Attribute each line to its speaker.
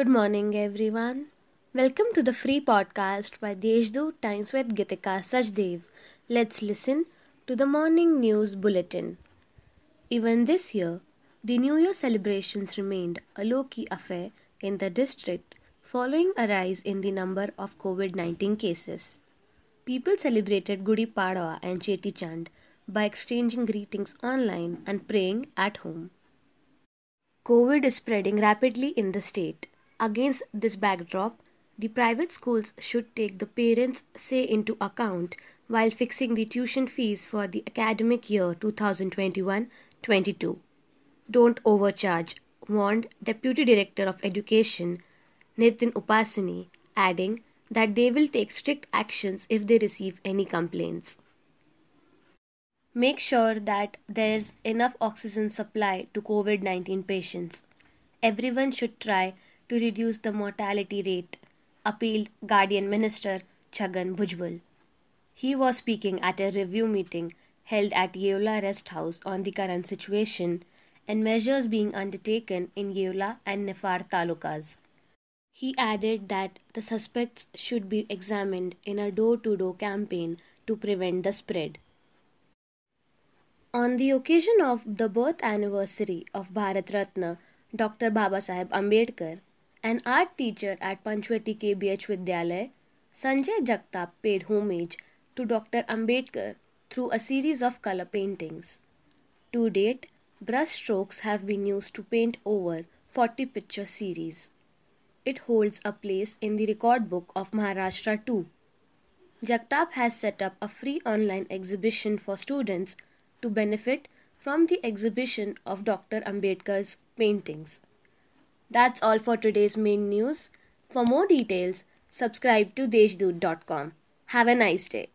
Speaker 1: Good morning, everyone. Welcome to the free podcast by Deshdoot Times with Gitika Sajdev. Let's listen to the morning news bulletin. Even this year, the New Year celebrations remained a low key affair in the district following a rise in the number of COVID 19 cases. People celebrated Gudi Padwa and Cheti Chand by exchanging greetings online and praying at home. COVID is spreading rapidly in the state. Against this backdrop, the private schools should take the parents' say into account while fixing the tuition fees for the academic year 2021 22. Don't overcharge, warned Deputy Director of Education Nitin Upasani, adding that they will take strict actions if they receive any complaints. Make sure that there's enough oxygen supply to COVID 19 patients. Everyone should try to reduce the mortality rate, appealed Guardian Minister Chhagan Bhujbal. He was speaking at a review meeting held at Yeola Rest House on the current situation and measures being undertaken in Yeola and Niphad talukas. He added that the suspects should be examined in a door to door campaign to prevent the spread. On the occasion of the birth anniversary of Bharat Ratna Dr. Babasaheb Ambedkar, an art teacher at Panchvati KBH Vidyalaya, Sanjay Jagtap paid homage to Dr. Ambedkar through a series of color paintings. To date, brush strokes have been used to paint over 40 picture series. It holds a place in the record book of Maharashtra too. Jagtap has set up a free online exhibition for students to benefit from the exhibition of Dr. Ambedkar's paintings. That's all for today's main news. For more details, subscribe to deshdoot.com. Have a nice day.